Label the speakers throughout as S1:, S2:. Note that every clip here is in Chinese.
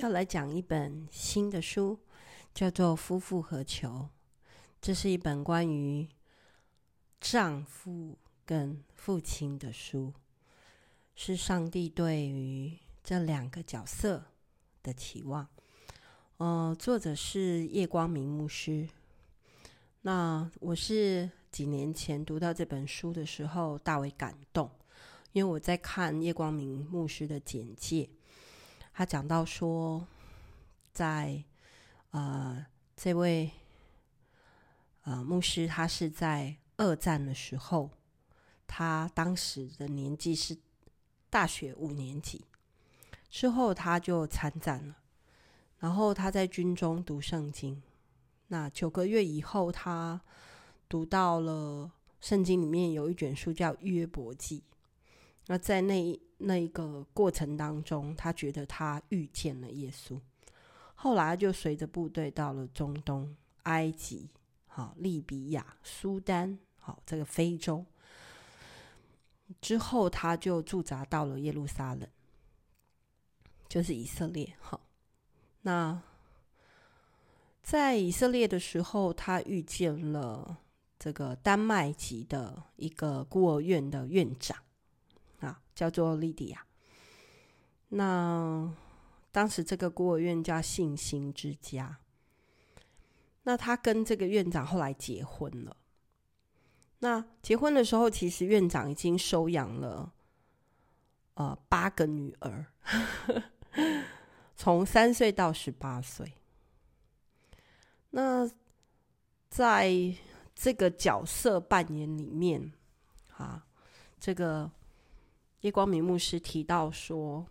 S1: 要来讲一本新的书，叫做《夫复何求》。这是一本关于丈夫跟父亲的书，是上帝对于这两个角色的期望。呃，作者是叶光明牧师。那我是几年前读到这本书的时候，大为感动，因为我在看叶光明牧师的简介。他讲到说，在呃这位呃牧师，他是在二战的时候，他当时的年纪是大学五年级，之后他就参战了，然后他在军中读圣经，那九个月以后，他读到了圣经里面有一卷书叫约伯记，那在那。那一个过程当中，他觉得他遇见了耶稣。后来就随着部队到了中东、埃及、好利比亚、苏丹、好这个非洲。之后他就驻扎到了耶路撒冷，就是以色列。好，那在以色列的时候，他遇见了这个丹麦籍的一个孤儿院的院长。啊，叫做莉迪亚。那当时这个孤儿院叫信心之家。那他跟这个院长后来结婚了。那结婚的时候，其实院长已经收养了呃八个女儿，从三岁到十八岁。那在这个角色扮演里面，啊，这个。叶光明牧师提到说，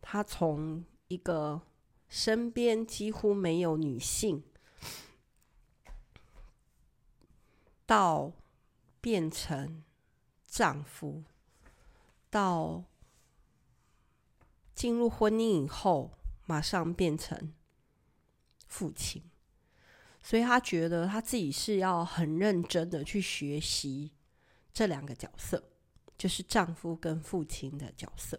S1: 他从一个身边几乎没有女性，到变成丈夫，到进入婚姻以后，马上变成父亲，所以他觉得他自己是要很认真的去学习这两个角色。就是丈夫跟父亲的角色。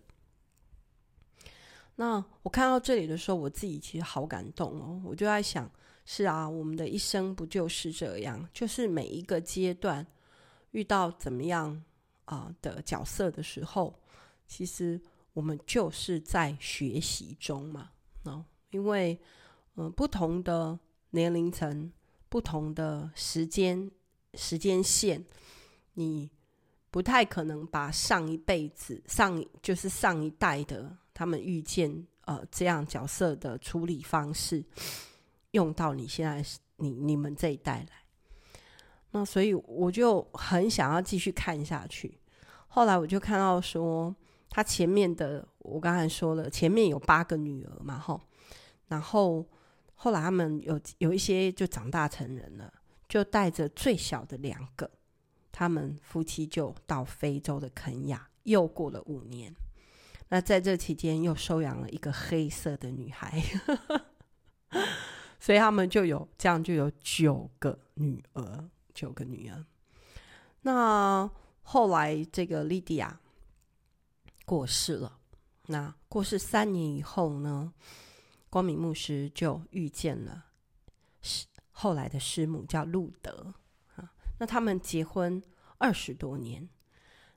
S1: 那我看到这里的时候，我自己其实好感动哦。我就在想，是啊，我们的一生不就是这样？就是每一个阶段遇到怎么样啊、的角色的时候，其实我们就是在学习中嘛。哦，因为嗯、不同的年龄层、不同的时间时间线，你。不太可能把上一辈子上就是上一代的他们遇见呃这样角色的处理方式用到你现在你你们这一代来，那所以我就很想要继续看下去。后来我就看到说，他前面的我刚才说了，前面有八个女儿嘛，吼，然后后来他们有有一些就长大成人了，就带着最小的两个。他们夫妻就到非洲的肯亚，又过了五年。那在这期间，又收养了一个黑色的女孩，所以他们就有这样就有九个女儿，九个女儿。那后来这个莉迪亚过世了。那过世三年以后呢，光明牧师就遇见了师后来的师母，叫路德。那他们结婚二十多年，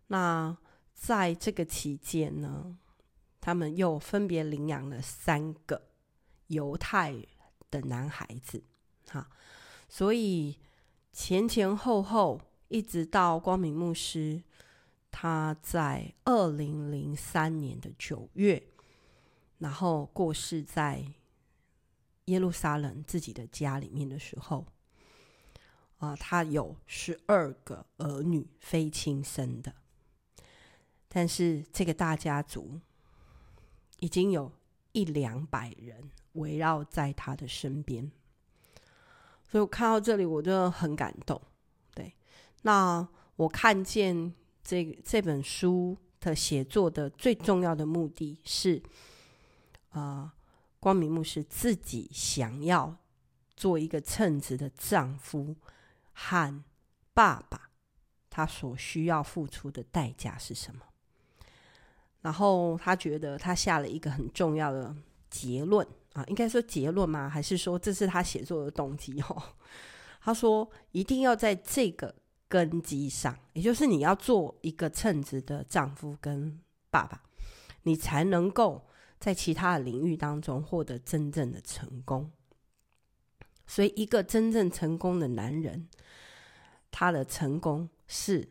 S1: 那在这个期间呢，他们又分别领养了三个犹太的男孩子，哈，所以前前后后一直到光明牧师他在二零零三年的九月，然后过世在耶路撒冷自己的家里面的时候。啊，他有十二个儿女，非亲生的，但是这个大家族已经有一两百人围绕在他的身边，所以我看到这里，我就很感动。对，那我看见这这本书的写作的最重要的目的是，啊，光明牧师自己想要做一个称职的丈夫。和爸爸，他所需要付出的代价是什么？然后他觉得他下了一个很重要的结论啊，应该说结论吗？还是说这是他写作的动机？哦，他说一定要在这个根基上，也就是你要做一个称职的丈夫跟爸爸，你才能够在其他的领域当中获得真正的成功。所以，一个真正成功的男人，他的成功是，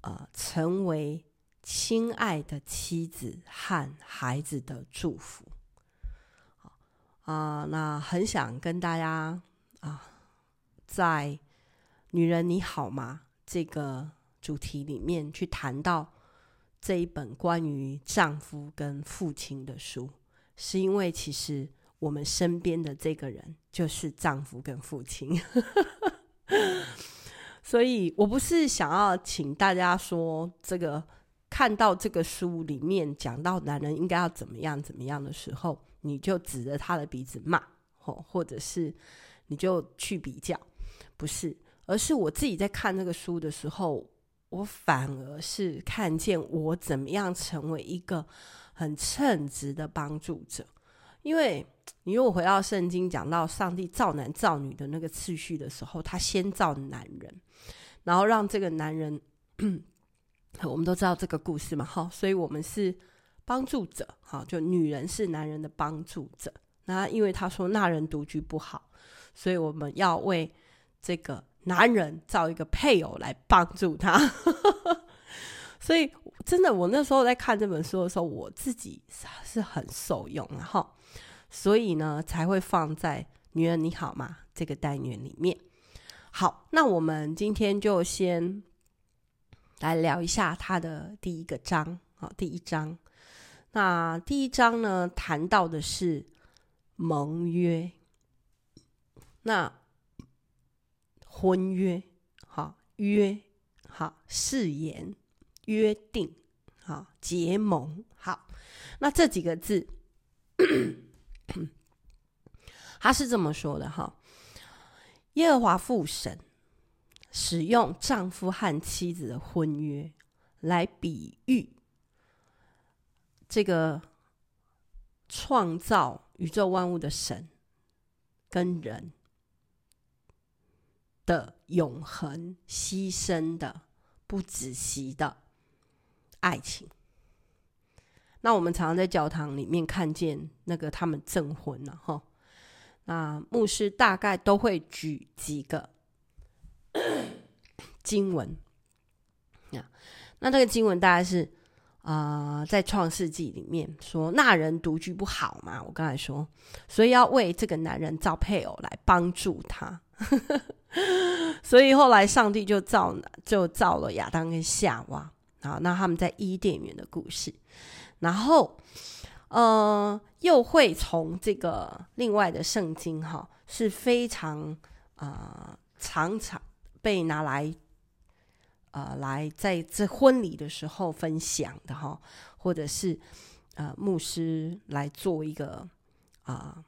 S1: 呃，成为亲爱的妻子和孩子的祝福。啊、那很想跟大家啊、在《女人你好吗》这个主题里面去谈到这一本关于丈夫跟父亲的书，是因为其实。我们身边的这个人就是丈夫跟父亲，所以我不是想要请大家说这个看到这个书里面讲到男人应该要怎么样怎么样的时候，你就指着他的鼻子骂，或或者是你就去比较，不是，而是我自己在看这个书的时候，我反而是看见我怎么样成为一个很称职的帮助者。因为你如果回到圣经讲到上帝造男造女的那个次序的时候，他先造男人，然后让这个男人，我们都知道这个故事嘛，哈，所以我们是帮助者，哈，就女人是男人的帮助者。那因为他说那人独居不好，所以我们要为这个男人造一个配偶来帮助他。所以真的，我那时候在看这本书的时候，我自己是很受用，然后。所以呢，才会放在“女人你好吗”这个单元里面。好，那我们今天就先来聊一下它的第一个章。好，第一章。那第一章呢，谈到的是盟约。那婚约，好约，好誓言，约定，好结盟。好，那这几个字。他是这么说的哈，耶和华父神使用丈夫和妻子的婚约来比喻这个创造宇宙万物的神跟人的永恒牺牲的不止息的爱情。那我们常常在教堂里面看见那个他们证婚了哈，那牧师大概都会举几个 经文，那这个经文大概是啊、在创世纪里面说，那人独居不好嘛，我刚才说，所以要为这个男人造配偶来帮助他，所以后来上帝就造就造了亚当跟夏娃。啊，那他们在伊甸园的故事。然后，呃，又会从这个另外的圣经哈，是非常啊、常常被拿来呃来在这婚礼的时候分享的哈，或者是呃牧师来做一个啊、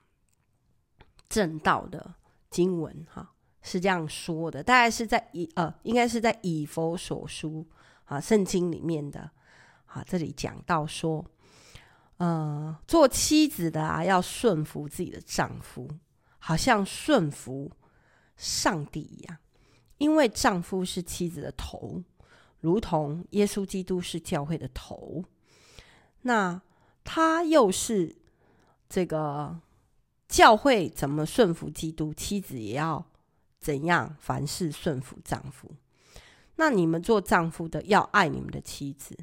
S1: 正道的经文哈，是这样说的，大概是在以呃应该是在以佛所书啊圣经里面的。啊，这里讲到说，呃，做妻子的啊，要顺服自己的丈夫，好像顺服上帝一样，因为丈夫是妻子的头，如同耶稣基督是教会的头。那他又是这个教会怎么顺服基督，妻子也要怎样凡事顺服丈夫。那你们做丈夫的要爱你们的妻子。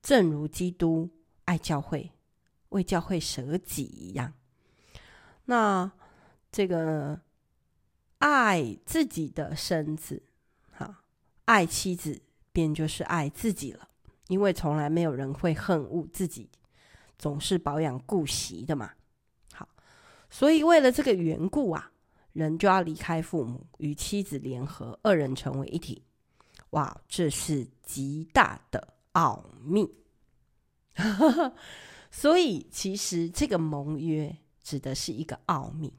S1: 正如基督爱教会，为教会舍己一样，那这个爱自己的身子，哈，爱妻子便就是爱自己了，因为从来没有人会恨恶自己，总是保养顾惜的嘛。好，所以为了这个缘故啊，人就要离开父母，与妻子联合，二人成为一体。哇，这是极大的。奥秘，所以其实这个盟约指的是一个奥秘。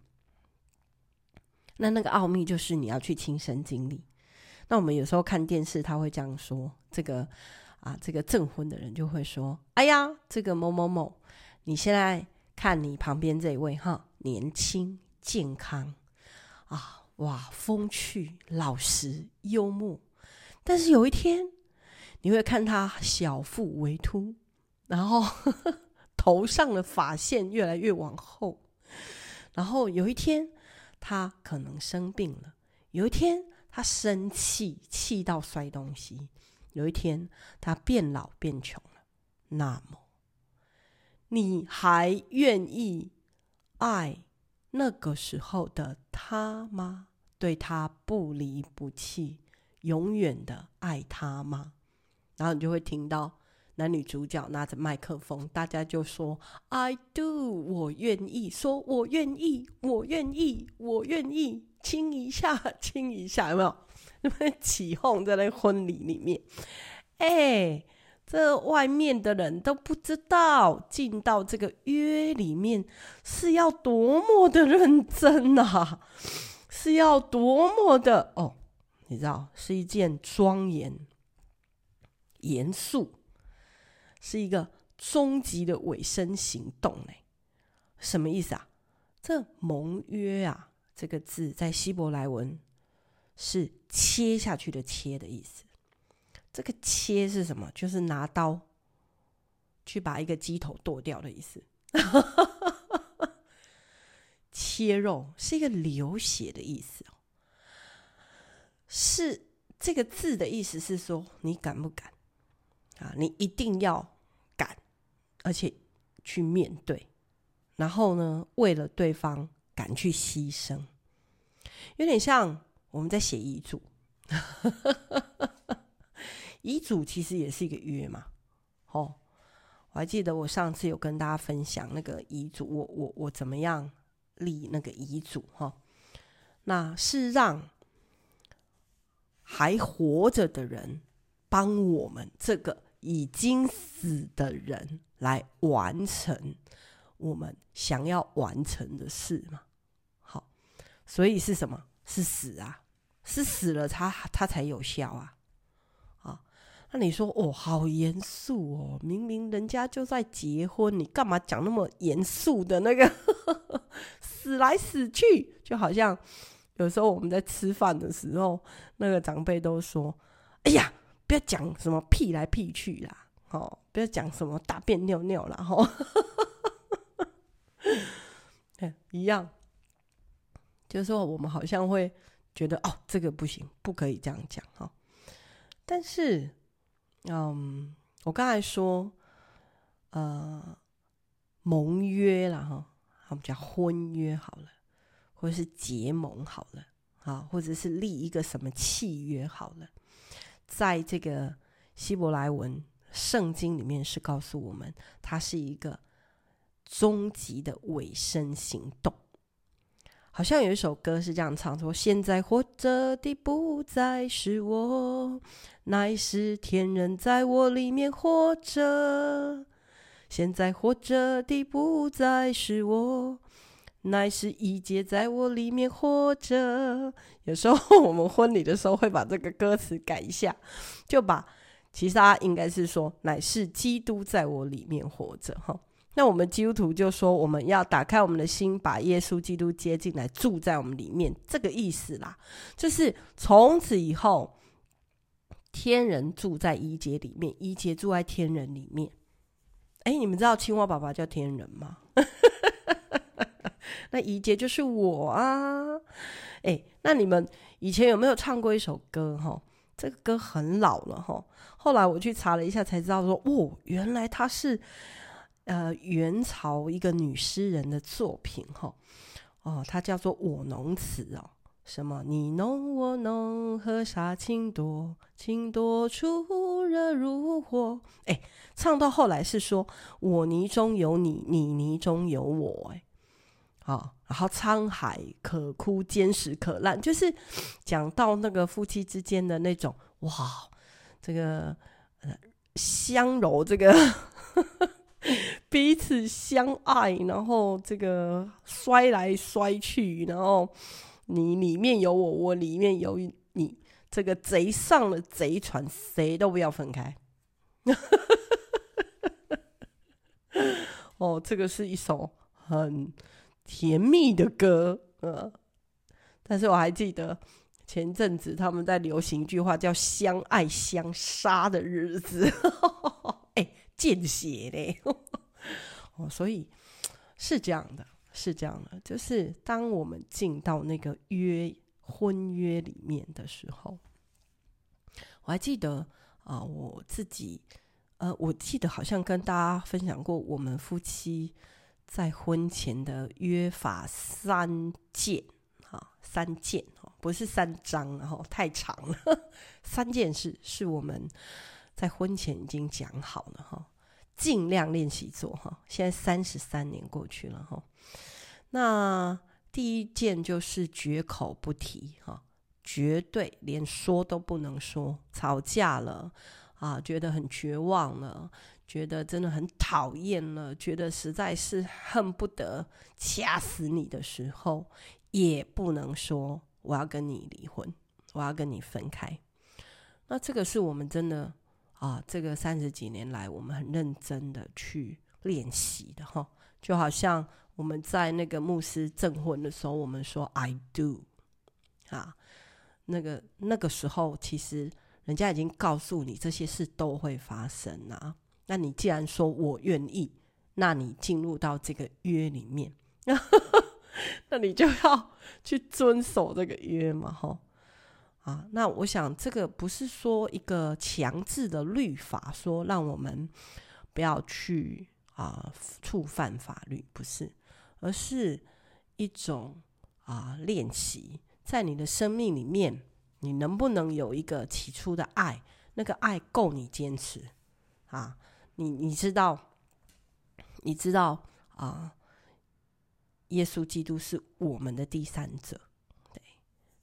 S1: 那那个奥秘就是你要去亲身经历。那我们有时候看电视，他会这样说：这个啊，这个证婚的人就会说：“哎呀，这个某某某，你现在看你旁边这一位哈，年轻健康啊，哇，风趣老实幽默。但是有一天，你会看他小腹微凸，然后呵呵头上的发线越来越往后。然后有一天，他可能生病了；有一天，他生气，气到摔东西；有一天，他变老变穷了。那么，你还愿意爱那个时候的他吗？对他不离不弃？永远的爱他吗？然后你就会听到男女主角拿着麦克风，大家就说 “I do”，我愿意，说我愿意，我愿意，我愿意，亲一下，亲一下，有没有？那边起哄在那婚礼里面，哎，这外面的人都不知道进到这个约里面是要多么的认真啊，是要多么的哦。你知道，是一件庄严、严肃，是一个终极的尾声行动呢？什么意思啊？这盟约啊，这个字在希伯来文是切下去的“切”的意思。这个“切”是什么？就是拿刀去把一个鸡头剁掉的意思。切肉是一个流血的意思。是这个字的意思是说，你敢不敢啊？你一定要，而且去面对，然后呢，为了对方敢去牺牲，有点像我们在写遗嘱。遗嘱其实也是一个约嘛。哦，我还记得我上次有跟大家分享那个遗嘱，我我我怎么样立那个遗嘱哈？那是让。还活着的人，帮我们这个已经死的人来完成我们想要完成的事嘛？好，所以是什么？是死啊，是死了他，他才有效啊！啊，那你说哦，好严肃哦，明明人家就在结婚，你干嘛讲那么严肃的那个 死来死去，就好像。有时候我们在吃饭的时候，那个长辈都说：“哎呀，要讲什么屁来屁去啦，哦，不要讲什么大便尿尿啦。哦 ”，一样，就是说我们好像会觉得哦，这个不行，不可以这样讲哈。但是，嗯，我刚才说，呃，盟约了哈，我们讲婚约好了。或者是结盟好了，啊，或者是立一个什么契约好了，在这个希伯来文圣经里面是告诉我们，它是一个终极的尾声行动。好像有一首歌是这样唱说：“现在活着的不再是我，乃是天人在我里面活着。现在活着的不再是我。”乃是一节在我里面活着。有时候 我们婚礼的时候会把这个歌词改一下，就把其实他应该是说，乃是基督在我里面活着哈。那我们基督徒就说，我们要打开我们的心，把耶稣基督接进来，住在我们里面，这个意思啦。就是从此以后，天人住在一节里面，一节住在天人里面。哎，你们知道青蛙爸爸叫天人吗？那一节就是我啊，哎，那你们以前有没有唱过一首歌？哈，这个歌很老了哈。后来我去查了一下，才知道说，哦，原来它是呃元朝一个女诗人的作品哈。哦，它叫做《我侬词》哦。什么？你侬我侬，河沙情多，情多处热如火。哎，唱到后来是说，我泥中有你，你泥中有我。哎。啊，然后沧海可枯，坚石可烂，就是讲到那个夫妻之间的那种哇，这个呃相柔，这个 彼此相爱，然后这个摔来摔去，然后你里面有我，我里面有你，这个贼上了贼船，谁都不要分开。哦，这个是一首。很甜蜜的歌，呃，但是我还记得前阵子他们在流行一句话叫“相爱相杀的日子”，哎、欸，见血嘞，哦，所以是这样的，是这样的，就是当我们进到那个约婚约里面的时候，我还记得啊、我自己。呃，我记得好像跟大家分享过，我们夫妻在婚前的约法三件，哈，三件哈，不是三章，然后太长了，三件事是我们在婚前已经讲好了哈，尽量练习做哈。现在三十三年过去了哈，那第一件就是绝口不提哈，绝对连说都不能说，吵架了。啊，觉得很绝望了，觉得真的很讨厌了，觉得实在是恨不得掐死你的时候，也不能说我要跟你离婚，我要跟你分开。那这个是我们真的啊，这个三十几年来我们很认真的去练习的哈，就好像我们在那个牧师证婚的时候，我们说 I do 啊，那个那个时候其实。人家已经告诉你这些事都会发生啊，那你既然说我愿意，那你进入到这个约里面，那你就要去遵守这个约嘛，吼啊，那我想这个不是说一个强制的律法，说让我们不要去啊触犯法律，不是，而是一种啊练习，在你的生命里面。你能不能有一个起初的爱？那个爱够你坚持啊？你你知道，你知道啊？耶稣基督是我们的第三者，对。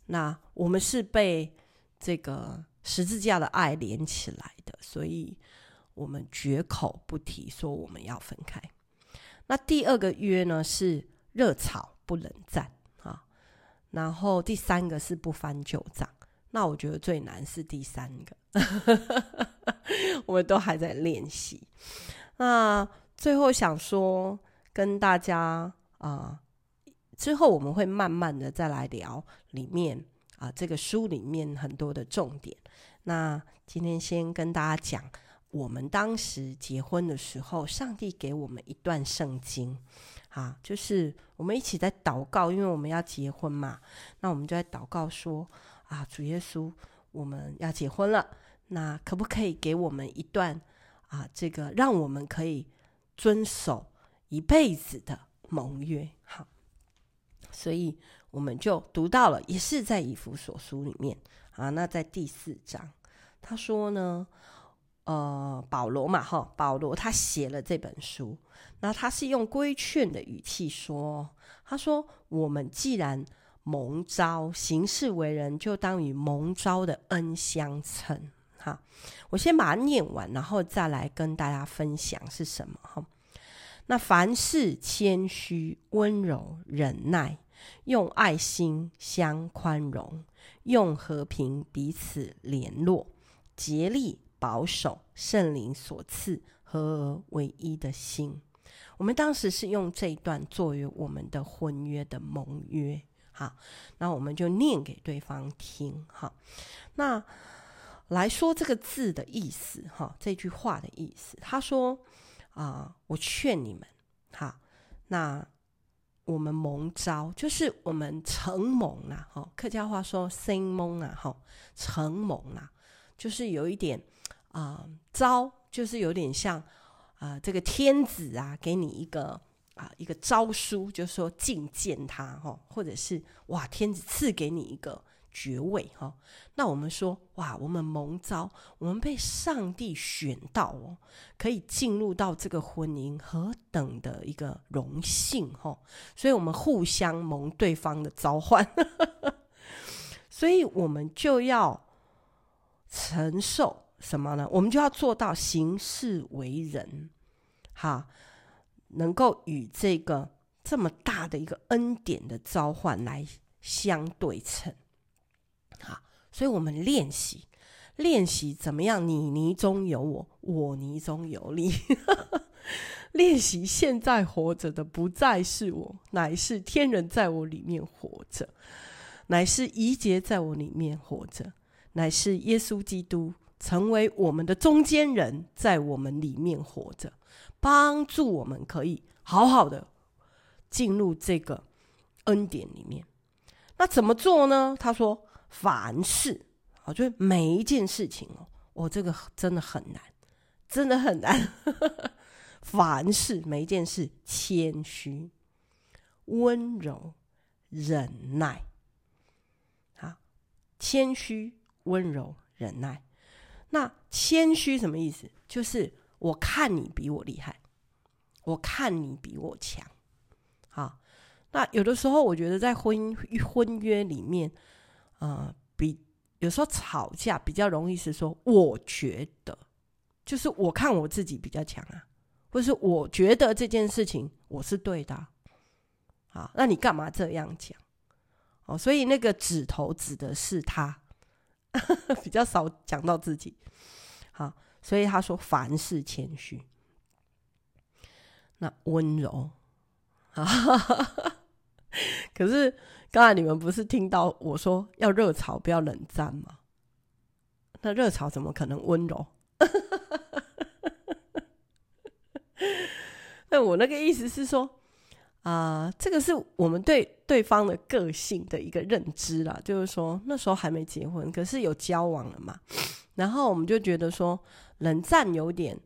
S1: 那我们是被这个十字架的爱连起来的，所以我们绝口不提说我们要分开。那第二个约呢是热吵不冷战啊，然后第三个是不翻旧账。那我觉得最难是第三个，我们都还在练习。那最后想说，跟大家啊、之后我们会慢慢的再来聊里面啊、呃，这个书里面很多的重点。那今天先跟大家讲，我们当时结婚的时候，上帝给我们一段圣经，啊，就是我们一起在祷告，因为我们要结婚嘛，那我们就在祷告说。啊，主耶稣，我们要结婚了，那可不可以给我们一段啊？这个让我们可以遵守一辈子的盟约。好，所以我们就读到了，也是在以弗所书里面啊。那在第四章，他说呢，呃，保罗嘛，哈，保罗他写了这本书，那他是用规劝的语气说，他说，我们既然蒙招行事为人，就当与蒙招的恩相称。哈，我先把它念完，然后再来跟大家分享是什么。哈，那凡事谦虚、温柔、忍耐，用爱心相宽容，用和平彼此联络，竭力保守圣灵所赐合而为一的心。我们当时是用这一段作为我们的婚约的盟约。好，那我们就念给对方听。好，那来说这个字的意思，哈，这句话的意思。他说：“啊、我劝你们，好，那我们蒙招，就是我们承蒙啦，哈，客家话说‘生蒙’啊，哈，承蒙啦，就是有一点啊，召、呃，就是有点像啊、这个天子啊，给你一个。”啊，一个诏书，就是说觐见他哈，或者是哇，天子赐给你一个爵位哈。那我们说哇，我们蒙召，我们被上帝选到哦，可以进入到这个婚姻，何等的一个荣幸哈！所以我们互相蒙对方的召唤，所以我们就要承受什么呢？我们就要做到行事为人，哈。能够与这个这么大的一个恩典的召唤来相对称，好，所以我们练习练习怎么样？你泥中有我，我泥中有你。练习现在活着的不再是我，乃是天人在我里面活着，乃是宜杰在我里面活着，乃是耶稣基督成为我们的中间人，在我们里面活着，帮助我们可以好好的进入这个恩典里面。那怎么做呢？他说：“凡事啊，就是每一件事情哦，我这个真的很难，真的很难。”凡事每一件事，谦虚、温柔、忍耐。好，谦虚、温柔、忍耐。那谦虚什么意思？就是我看你比我厉害，我看你比我强。好，那有的时候我觉得在婚婚约里面，呃，比有时候吵架比较容易是说，我觉得就是我看我自己比较强啊。或是我觉得这件事情我是对的，好，那你干嘛这样讲？哦，所以那个指头指的是他，比较少讲到自己。好，所以他说凡事谦虚，那温柔。可是刚才你们不是听到我说要热炒不要冷战吗？那热炒怎么可能温柔？那我那个意思是说，啊、呃，这个是我们对对方的个性的一个认知啦。就是说那时候还没结婚，可是有交往了嘛，然后我们就觉得说冷战有点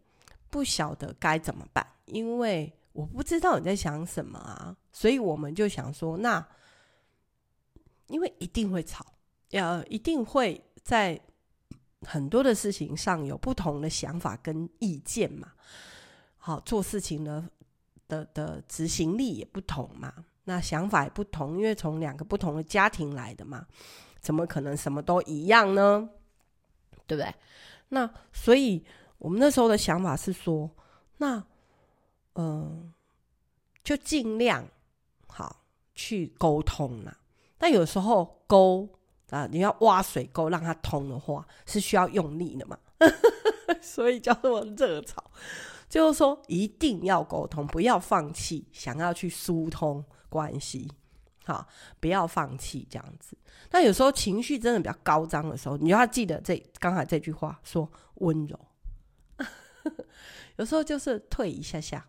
S1: 不晓得该怎么办，因为我不知道你在想什么啊，所以我们就想说，那因为一定会吵，要一定会在很多的事情上有不同的想法跟意见嘛，好，做事情的。的的执行力也不同嘛，那想法也不同，因为从两个不同的家庭来的嘛，怎么可能什么都一样呢？对不对？那所以我们那时候的想法是说，那嗯、就尽量好去沟通啦。但有时候沟啊，你要挖水沟让它通的话，是需要用力的嘛，所以叫做热炒。就是说，一定要沟通，不要放弃，想要去疏通关系，好，不要放弃这样子。那有时候情绪真的比较高涨的时候，你就要记得这刚才这句话说温柔。有时候就是退一下下，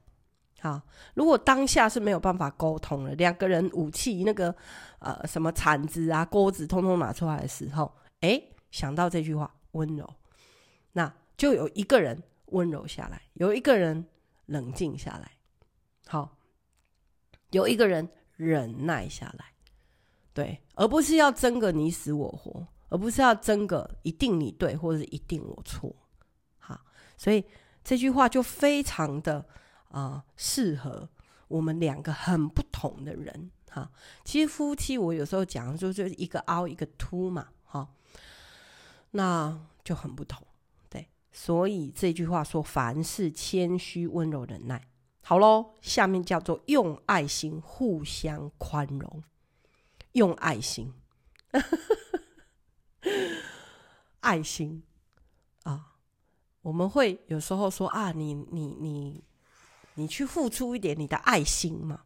S1: 好。如果当下是没有办法沟通了，两个人武器那个呃什么铲子啊、锅子通通拿出来的时候，哎，想到这句话温柔，那就有一个人。温柔下来，有一个人冷静下来，好，有一个人忍耐下来，对，而不是要争个你死我活，而不是要争个一定你对或者是一定我错，好，所以这句话就非常的啊、适合我们两个很不同的人，哈，其实夫妻我有时候讲就就是一个凹一个凸嘛，哈，那就很不同。对所以这句话说：“凡事谦虚、温柔、忍耐。”好喽，下面叫做用爱心互相宽容。用爱心，爱心啊！我们会有时候说啊，你你你你去付出一点你的爱心嘛。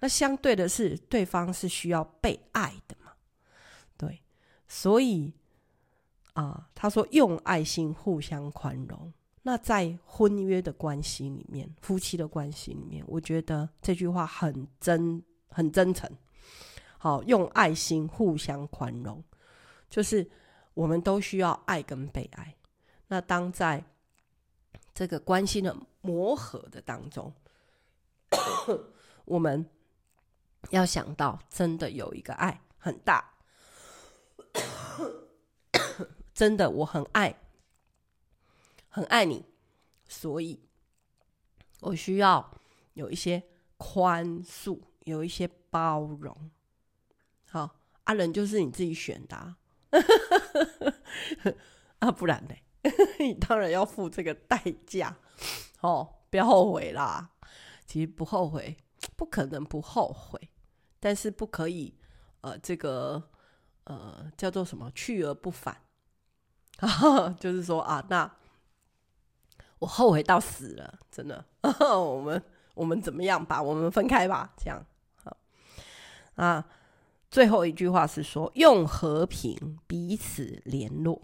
S1: 那相对的是，对方是需要被爱的嘛。对，所以。啊，他说用爱心互相宽容。那在婚约的关系里面，夫妻的关系里面，我觉得这句话很真，很真诚。好，用爱心互相宽容，就是我们都需要爱跟被爱。那当在这个关系的磨合的当中，我们要想到，真的有一个爱很大。真的，我很爱，很爱你，所以我需要有一些宽恕，有一些包容。好，啊，人就是你自己选的啊，不然呢？你当然要付这个代价。哦，不要后悔啦。其实不后悔，不可能不后悔，但是不可以，呃，这个呃叫做什么？去而不返。就是说啊，那我后悔到死了，真的，我们我们怎么样吧？我们分开吧，这样好啊。最后一句话是说，用和平彼此联络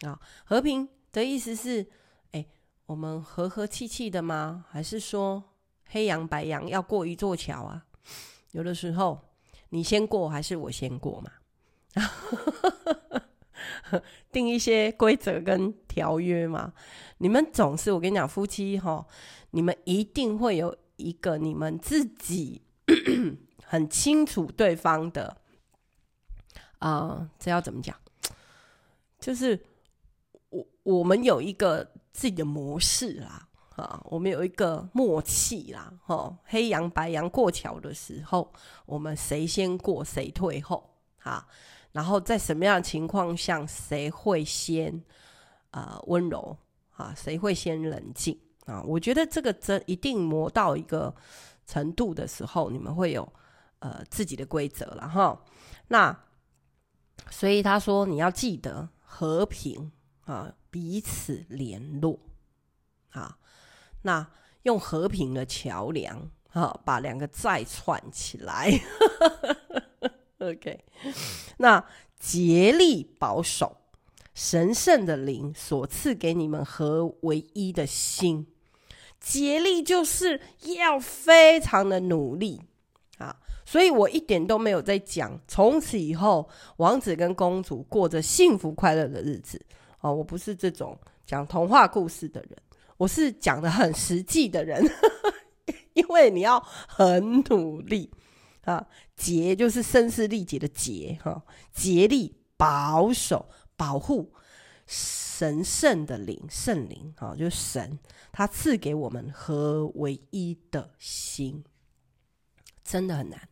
S1: 啊。和平的意思是，哎，我们和和气气的吗？还是说黑羊白羊要过一座桥啊？有的时候你先过还是我先过嘛？定一些规则跟条约嘛。你们总是我跟你讲，夫妻哈，你们一定会有一个你们自己 很清楚对方的啊、呃，这要怎么讲？就是我我们有一个自己的模式啦，啊，我们有一个默契啦，哈，黑羊白羊过桥的时候，我们谁先过谁退后，哈。然后在什么样的情况下，谁会先啊、温柔啊？谁会先冷静啊？我觉得这个真一定磨到一个程度的时候，你们会有呃自己的规则了哈。那所以他说你要记得和平啊，彼此联络啊。那用和平的桥梁啊，把两个再串起来。OK，那竭力保守神圣的灵所赐给你们合为一的心，竭力就是要非常的努力啊！所以我一点都没有在讲从此以后王子跟公主过着幸福快乐的日子哦，我不是这种讲童话故事的人，我是讲的很实际的人，因为你要很努力。啊，竭就是声嘶力竭的竭，哈，竭力保守、保护神圣的灵、圣灵，哈，就是神，他赐给我们和唯一的心，真的很难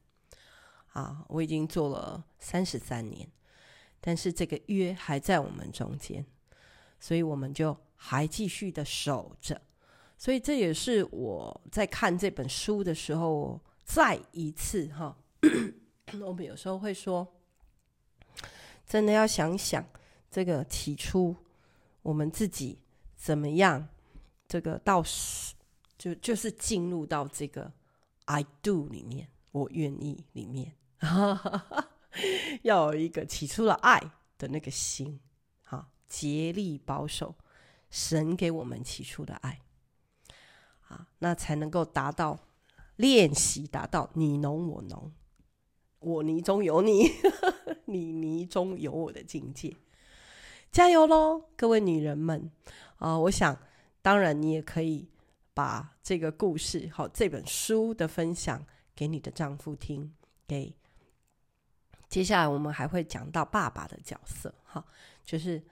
S1: 啊！我已经做了三十三年，但是这个约还在我们中间，所以我们就还继续的守着。所以这也是我在看这本书的时候。再一次哈，我们有时候会说，真的要想想这个起初我们自己怎么样，这个到就就是进入到这个 I do 里面，我愿意里面，要有一个起初的爱的那个心，哈，竭力保守神给我们起初的爱，啊，那才能够达到。练习达到你侬我侬，我泥中有你，你泥中有我的境界，加油喽，各位女人们啊、我想，当然你也可以把这个故事，好这本书的分享给你的丈夫听，给接下来我们还会讲到爸爸的角色，哈，就是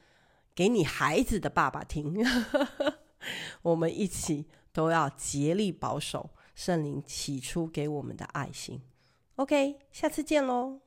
S1: 给你孩子的爸爸听，我们一起都要竭力保守。圣灵起初给我们的爱心，OK，下次见喽。